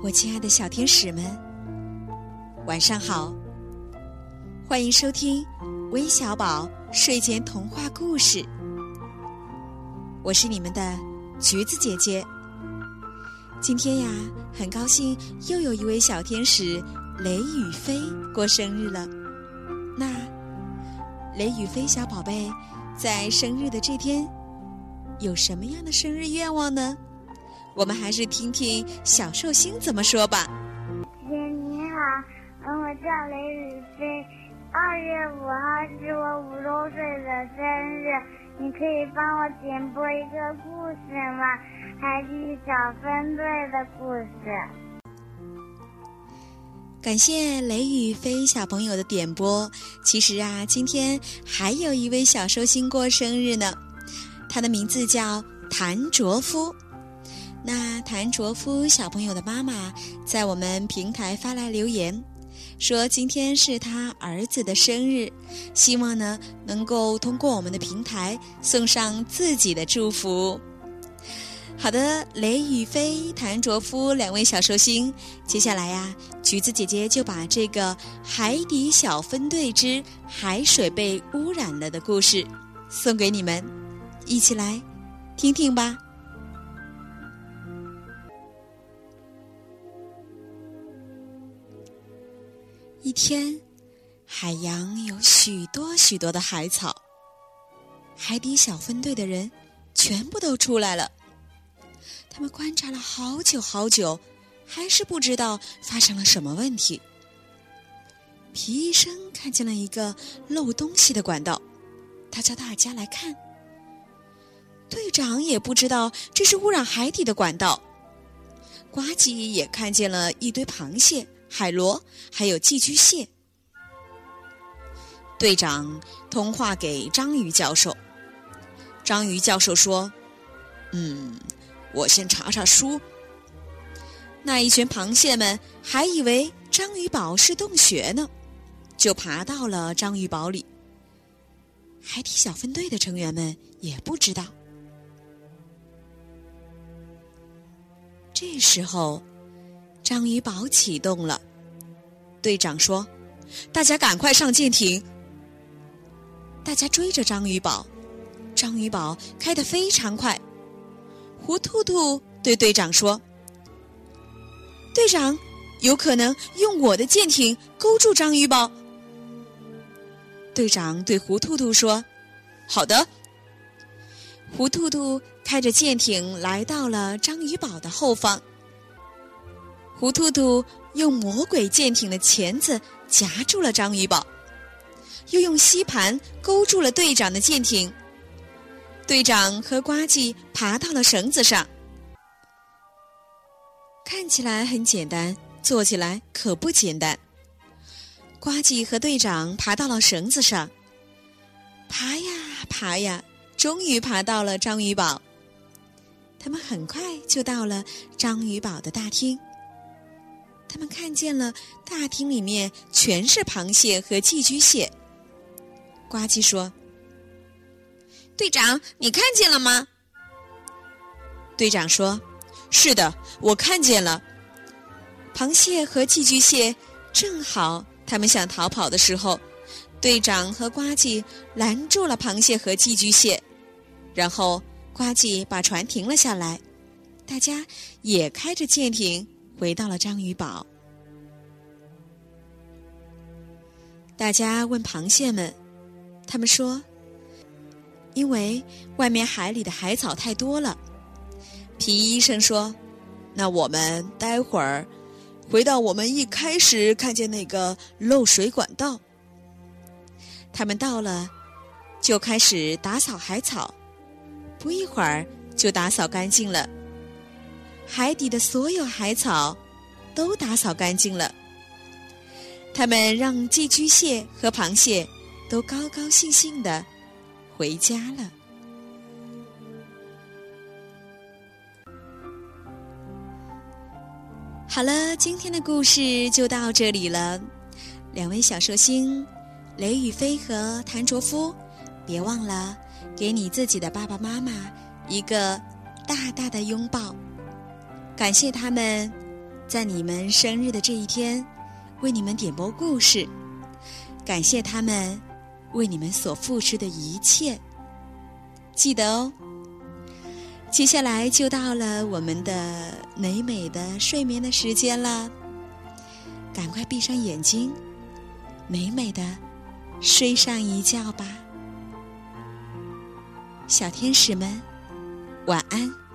我亲爱的小天使们，晚上好！欢迎收听微小宝睡前童话故事。我是你们的橘子姐姐。今天呀，很高兴又有一位小天使雷雨飞过生日了。那雷雨飞小宝贝在生日的这天有什么样的生日愿望呢？我们还是听听小寿星怎么说吧。姐你好，嗯，我叫雷雨飞，二月五号是我五周岁的生日，你可以帮我点播一个故事吗？还是小分队的故事。感谢雷雨飞小朋友的点播。其实啊，今天还有一位小寿星过生日呢，他的名字叫谭卓夫。那谭卓夫小朋友的妈妈在我们平台发来留言，说今天是他儿子的生日，希望呢能够通过我们的平台送上自己的祝福。好的，雷雨飞、谭卓夫两位小寿星，接下来呀，橘子姐姐就把这个《海底小分队之海水被污染了》的故事送给你们，一起来听听吧。一天，海洋有许多许多的海草。海底小分队的人全部都出来了。他们观察了好久好久，还是不知道发生了什么问题。皮医生看见了一个漏东西的管道，他叫大家来看。队长也不知道这是污染海底的管道。呱唧也看见了一堆螃蟹。海螺还有寄居蟹。队长通话给章鱼教授。章鱼教授说：“嗯，我先查查书。”那一群螃蟹们还以为章鱼堡是洞穴呢，就爬到了章鱼堡里。海底小分队的成员们也不知道。这时候。章鱼堡启动了，队长说：“大家赶快上舰艇。”大家追着章鱼堡，章鱼堡开得非常快。胡兔兔对队长说：“队长，有可能用我的舰艇勾住章鱼堡。”队长对胡兔兔说：“好的。”胡兔兔开着舰艇来到了章鱼堡的后方。胡兔兔用魔鬼舰艇的钳子夹住了章鱼堡，又用吸盘勾住了队长的舰艇。队长和呱唧爬到了绳子上，看起来很简单，做起来可不简单。呱唧和队长爬到了绳子上，爬呀爬呀，终于爬到了章鱼堡。他们很快就到了章鱼堡的大厅。他们看见了大厅里面全是螃蟹和寄居蟹。呱唧说：“队长，你看见了吗？”队长说：“是的，我看见了。螃蟹和寄居蟹正好，他们想逃跑的时候，队长和呱唧拦住了螃蟹和寄居蟹，然后呱唧把船停了下来，大家也开着舰艇。”回到了章鱼堡，大家问螃蟹们，他们说：“因为外面海里的海草太多了。”皮医生说：“那我们待会儿回到我们一开始看见那个漏水管道。”他们到了，就开始打扫海草，不一会儿就打扫干净了。海底的所有海草都打扫干净了。他们让寄居蟹和螃蟹都高高兴兴的回家了。好了，今天的故事就到这里了。两位小寿星雷雨飞和谭卓夫，别忘了给你自己的爸爸妈妈一个大大的拥抱。感谢他们在你们生日的这一天，为你们点播故事，感谢他们为你们所付出的一切。记得哦。接下来就到了我们的美美的睡眠的时间了，赶快闭上眼睛，美美的睡上一觉吧，小天使们，晚安。